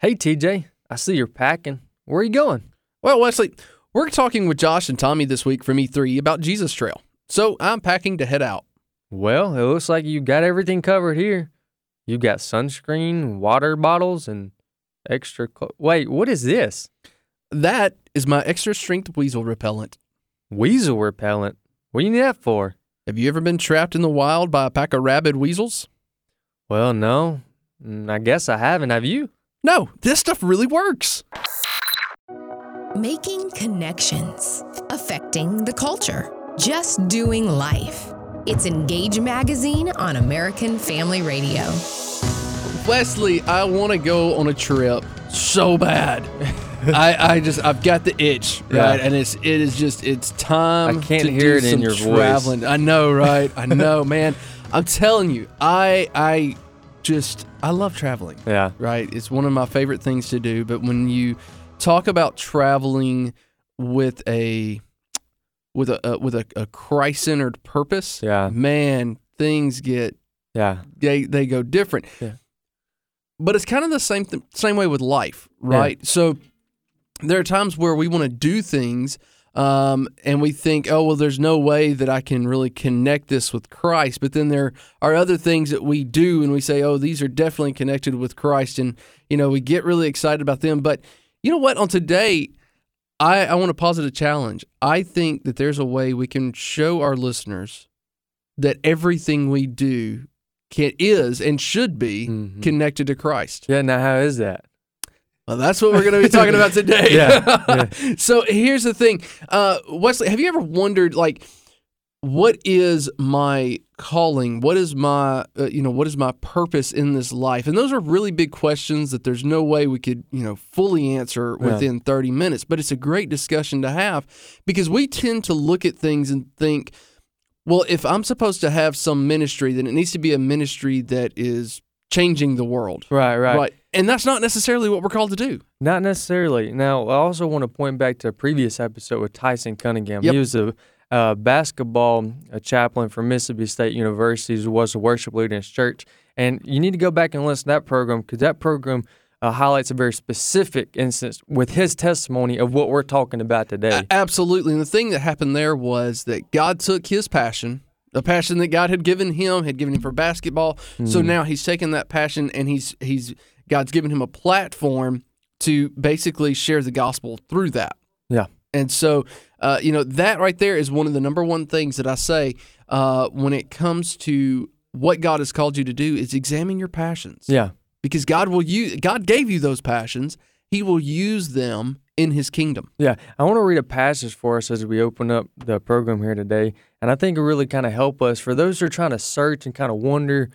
Hey, TJ, I see you're packing. Where are you going? Well, Wesley, we're talking with Josh and Tommy this week from E3 about Jesus Trail. So I'm packing to head out. Well, it looks like you got everything covered here. You've got sunscreen, water bottles, and extra. Clo- Wait, what is this? That is my extra strength weasel repellent. Weasel repellent. What do you need that for? Have you ever been trapped in the wild by a pack of rabid weasels? Well, no. Mm, I guess I haven't. Have you? No, this stuff really works. Making connections, affecting the culture, just doing life. It's Engage Magazine on American Family Radio. Wesley, I want to go on a trip so bad. I, I just I've got the itch, right? Yeah. And it's it is just it's time. I can't to hear do it in some your voice. traveling. I know, right? I know, man. I'm telling you, I I just I love traveling. Yeah. right? It's one of my favorite things to do. But when you talk about traveling with a with a, uh with a, a Christ centered purpose, Yeah. man, things get Yeah. they they go different. Yeah. But it's kind of the same th- same way with life, right? So there are times where we want to do things um, and we think, oh well, there's no way that I can really connect this with Christ. But then there are other things that we do, and we say, oh, these are definitely connected with Christ, and you know we get really excited about them. But you know what? On today, I, I want to posit a challenge. I think that there's a way we can show our listeners that everything we do can is and should be Mhm. connected to Christ. Yeah. Now, how is that? Well, that's what we're going to be talking about today. Yeah, so here's the thing, uh, Wesley. Have you ever wondered, like, what is my calling? What is my, uh, you know, what is my purpose in this life? And those are really big questions that there's no way we could, you know, fully answer Yeah. within 30 minutes. But it's a great discussion to have because we tend to look at things and think, well, if I'm supposed to have some ministry, then it needs to be a ministry that is changing the world. Right. Right. And that's not necessarily what we're called to do. Not necessarily. Now, I also want to point back to a previous episode with Tyson Cunningham. Yep. He was a uh, basketball a chaplain for Mississippi State University, who was a worship leader in his church. And you need to go back and listen to that program because that program uh, highlights a very specific instance with his testimony of what we're talking about today. Absolutely. And the thing that happened there was that God took his passion, the passion that God had given him, had given him for basketball. Hmm. So now he's taken that passion and he's he's God's given him a platform to basically share the gospel through that. Yeah. And so, uh, you know, that right there is one of the number one things that I say uh, when it comes to what God has called you to do is examine your passions. yeah. Because God will use God gave you those passions. He will use them in his kingdom. Yeah, I want to read a passage for us as we open up the program here today, and I think it really kind of help us for those who are trying to search and kind of wonder,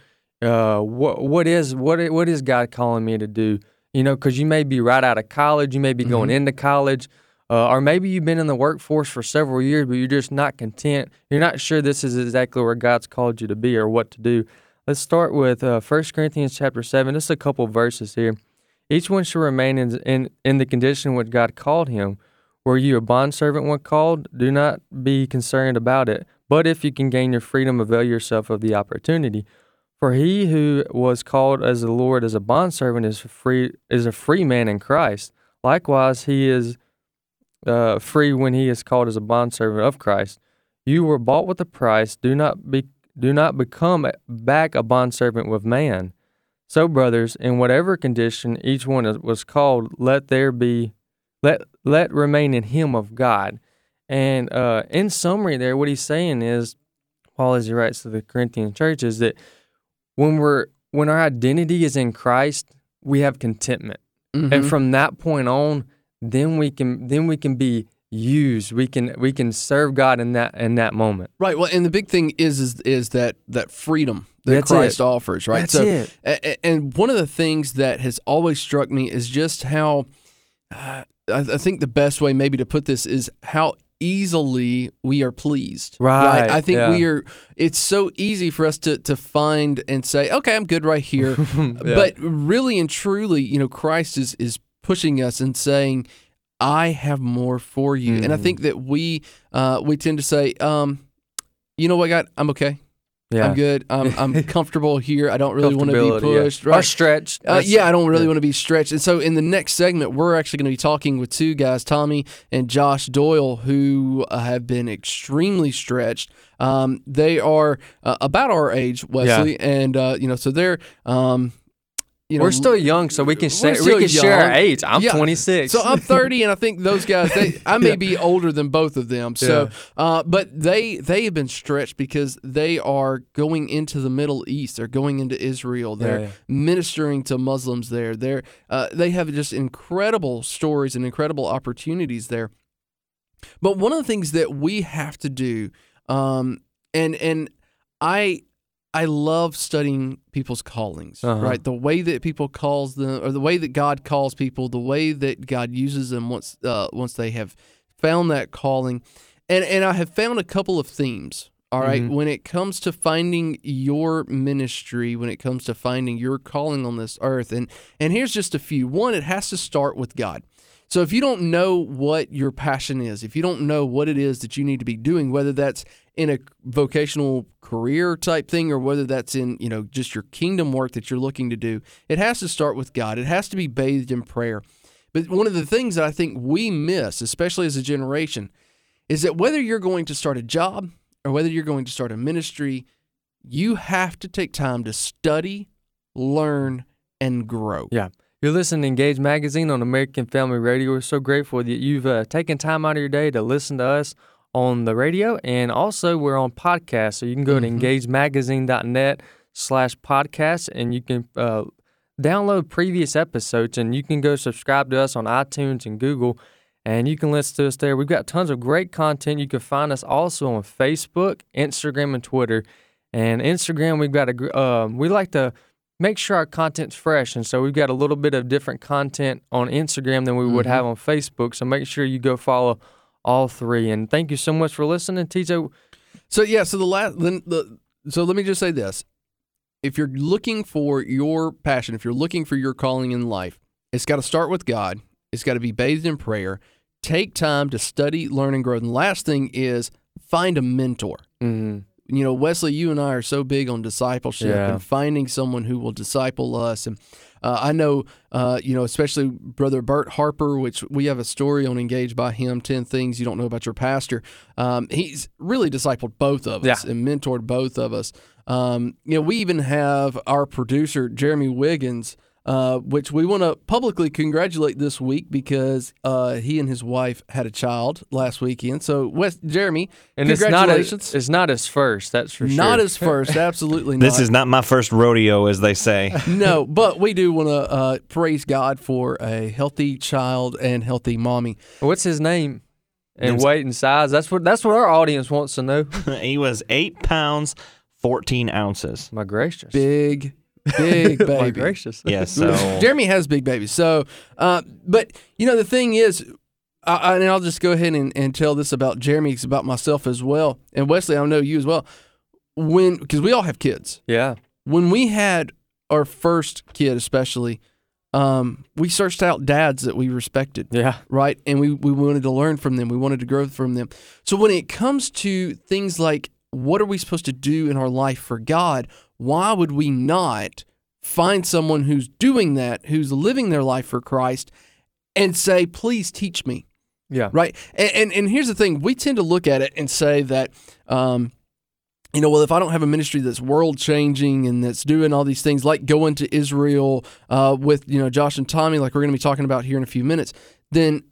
uh, what what is what what is God calling me to do? You know, because you may be right out of college, you may be going into college, uh, or maybe you've been in the workforce for several years, but you're just not content. You're not sure this is exactly where God's called you to be or what to do. Let's start with uh, 1 Corinthians chapter seven. Just a couple verses here. Each one should remain in, in, in the condition which God called him. Were you a bondservant when called? Do not be concerned about it. But if you can gain your freedom, avail yourself of the opportunity. For he who was called as the Lord as a bondservant is free is a free man in Christ. Likewise, he is uh, free when he is called as a bondservant of Christ. You were bought with a price. Do not be do not become back a bondservant with man. So, brothers, in whatever condition each one was called, let there be, let let remain in him of God. And uh, in summary, there, what he's saying is, Paul, as he writes to the Corinthian church, is that when we're when our identity is in Christ, we have contentment, and Mhm. from that point on, then we can then we can be used. We can we can serve God in that in that moment. Right. Well, and the big thing is is is that that freedom that That's Christ it. offers, right? That's so, it. a- and one of the things that has always struck me is just how uh, I, I think the best way maybe to put this is how easily we are pleased. Right, I think yeah. we are. It's so easy for us to to find and say, okay, I'm good right here. But really and truly, you know, Christ is is pushing us and saying, I have more for you. And I Mm. think that we uh, we tend to say, um, you know what, God, I'm okay. Yeah. I'm good. I'm, I'm comfortable here. I don't really want to be Comfortability, yeah. pushed. Or Right. stretched. Uh, yeah, I don't really want to be stretched. And so in the next segment, we're actually going to be talking with two guys, Tommy and Josh Doyle, who uh, have been extremely stretched. Um, they are uh, about our age, Wesley, and uh, you know, so they're um, you know, We're still young, so we can say we can share our age. I'm Yeah. 26. So I'm 30, and I think those guys, they, I may be older than both of them. So, uh, but they they have been stretched because they are going into the Middle East. They're going into Israel. They're yeah. ministering to Muslims there. They're uh, they have just incredible stories and incredible opportunities there. But one of the things that we have to do, um, and and I I love studying people's callings, Uh-huh. right? The way that people calls them, or the way that God calls people, the way that God uses them once uh, once they have found that calling, and and I have found a couple of themes. All right? Mhm. when it comes to finding your ministry, when it comes to finding your calling on this earth, and and here's just a few. One, it has to start with God. So if you don't know what your passion is, if you don't know what it is that you need to be doing, whether that's in a vocational career type thing or whether that's in, you know, just your kingdom work that you're looking to do, it has to start with God. It has to be bathed in prayer. But one of the things that I think we miss, especially as a generation, is that whether you're going to start a job or whether you're going to start a ministry, you have to take time to study, learn, and grow. Yeah. You're listening to Engage Magazine on American Family Radio. We're so grateful that you've uh, taken time out of your day to listen to us on the radio, and also we're on podcast. So you can go to engagemagazine.net slash podcast, and you can uh, download previous episodes, and you can go subscribe to us on iTunes and Google, and you can listen to us there. We've got tons of great content. You can find us also on Facebook, Instagram, and Twitter. And Instagram, we've got a um, we like to make sure our content's fresh. And so we've got a little bit of different content on Instagram than we would Mhm. have on Facebook. So make sure you go follow all three. And thank you so much for listening, Tizo. So yeah, so the last then the so let me just say this. If you're looking for your passion, if you're looking for your calling in life, it's got to start with God. It's got to be bathed in prayer. Take time to study, learn, and grow. And the last thing is find a mentor. Mm-hmm. You know, Wesley, you and I are so big on discipleship Yeah. and finding someone who will disciple us. And uh, I know, uh, you know, especially Brother Bert Harper, which we have a story on Engaged by him 10 Things You Don't Know About Your Pastor. Um, he's really discipled both of us Yeah. and mentored both of us. Um, you know, we even have our producer, Jeremy Wiggins. Uh, which we want to publicly congratulate this week because uh, he and his wife had a child last weekend. So, West Jeremy, And it's not, a, congratulations! it's not his first, that's for sure. Not his first, absolutely not. This is not my first rodeo, as they say. no, but we do want to uh, praise God for a healthy child and healthy mommy. What's his name? And weight and size. That's what that's what our audience wants to know. he was eight pounds, 14 ounces. My gracious. Big, big My baby. gracious. Yeah, so Jeremy has big babies. So, uh, but you know the thing is, I, I, and I'll just go ahead and, and tell this about Jeremy, it's about myself as well, and Wesley. I know you as well. When because we all have kids. Yeah. when we had our first kid, especially, um, we searched out dads that we respected. Yeah. right? And we, we wanted to learn from them. We wanted to grow from them. So when it comes to things like what are we supposed to do in our life for God, why would we not find someone who's doing that, who's living their life for Christ, and say, please teach me? Yeah. Right. And, and and here's the thing: we tend to look at it and say that, um, you know, well, if I don't have a ministry that's world changing and that's doing all these things, like going to Israel uh, with you know Josh and Tommy, like we're going to be talking about here in a few minutes, then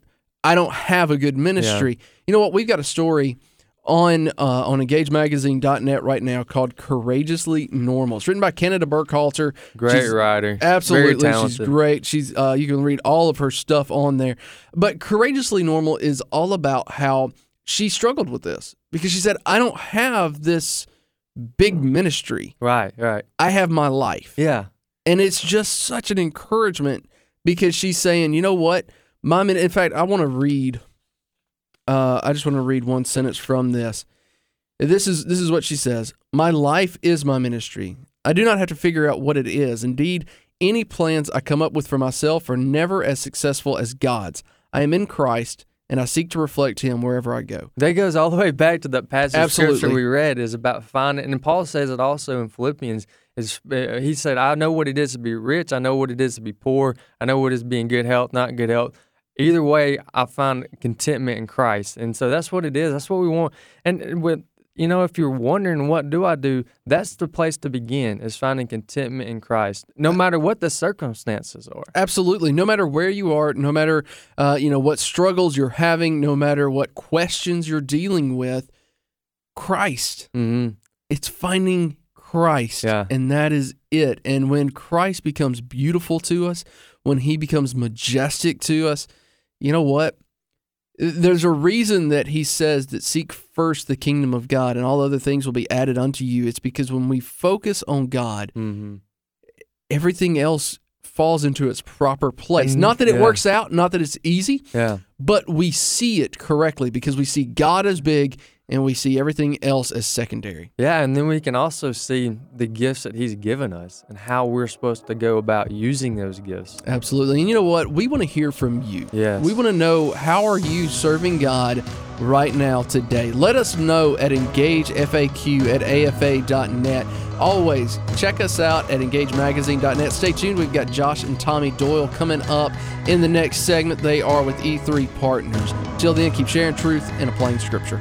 I don't have a good ministry. You know what? We've got a story on uh, on EngageMagazine.net right now called "Courageously Normal." It's written by Canada Burkhalter. Great She's- writer. Absolutely, Very she's great. She's uh, you can read all of her stuff on there. But courageously normal is all about how she struggled with this because she said, "I don't have this big ministry. Right, right. I have my life." Yeah. And it's just such an encouragement because she's saying, "You know what? My in fact, I want to read uh, I just want to read one sentence from this. This is this is what she says. My life is my ministry. I do not have to figure out what it is. Indeed, any plans I come up with for myself are never as successful as God's. I am in Christ, and I seek to reflect Him wherever I go. That goes all the way back to that passage of scripture we read is about finding, and Paul says it also in Philippians. Is uh, he said, "I know what it is to be rich. I know what it is to be poor. I know what it is to be in good health, not good health. Either way, I find contentment in Christ." And so that's what it is. That's what we want. And with you know, if you're wondering what do I do, that's the place to begin. Is finding contentment in Christ, no matter what the circumstances are. Absolutely. No matter where you are, no matter uh, you know what struggles you're having, no matter what questions you're dealing with, Christ. hmm It's finding Christ, Yeah. and that is it. And when Christ becomes beautiful to us, when He becomes majestic to us, you know what? There's a reason that He says that seek first the kingdom of God, and all other things will be added unto you. It's because when we focus on God, hmm everything else falls into its proper place. And- not that it yeah. works out, not that it's easy, Yeah. but we see it correctly because we see God as big and we see everything else as secondary. Yeah, and then we can also see the gifts that he's given us and how we're supposed to go about using those gifts. Absolutely. And you know what? We want to hear from you. Yes. We want to know how are you serving God right now today? Let us know at engagefaq at afa.net. Always check us out at engagemagazine.net. Stay tuned. We've got Josh and Tommy Doyle coming up in the next segment. They are with E3 Partners. Till then, keep sharing truth and applying scripture.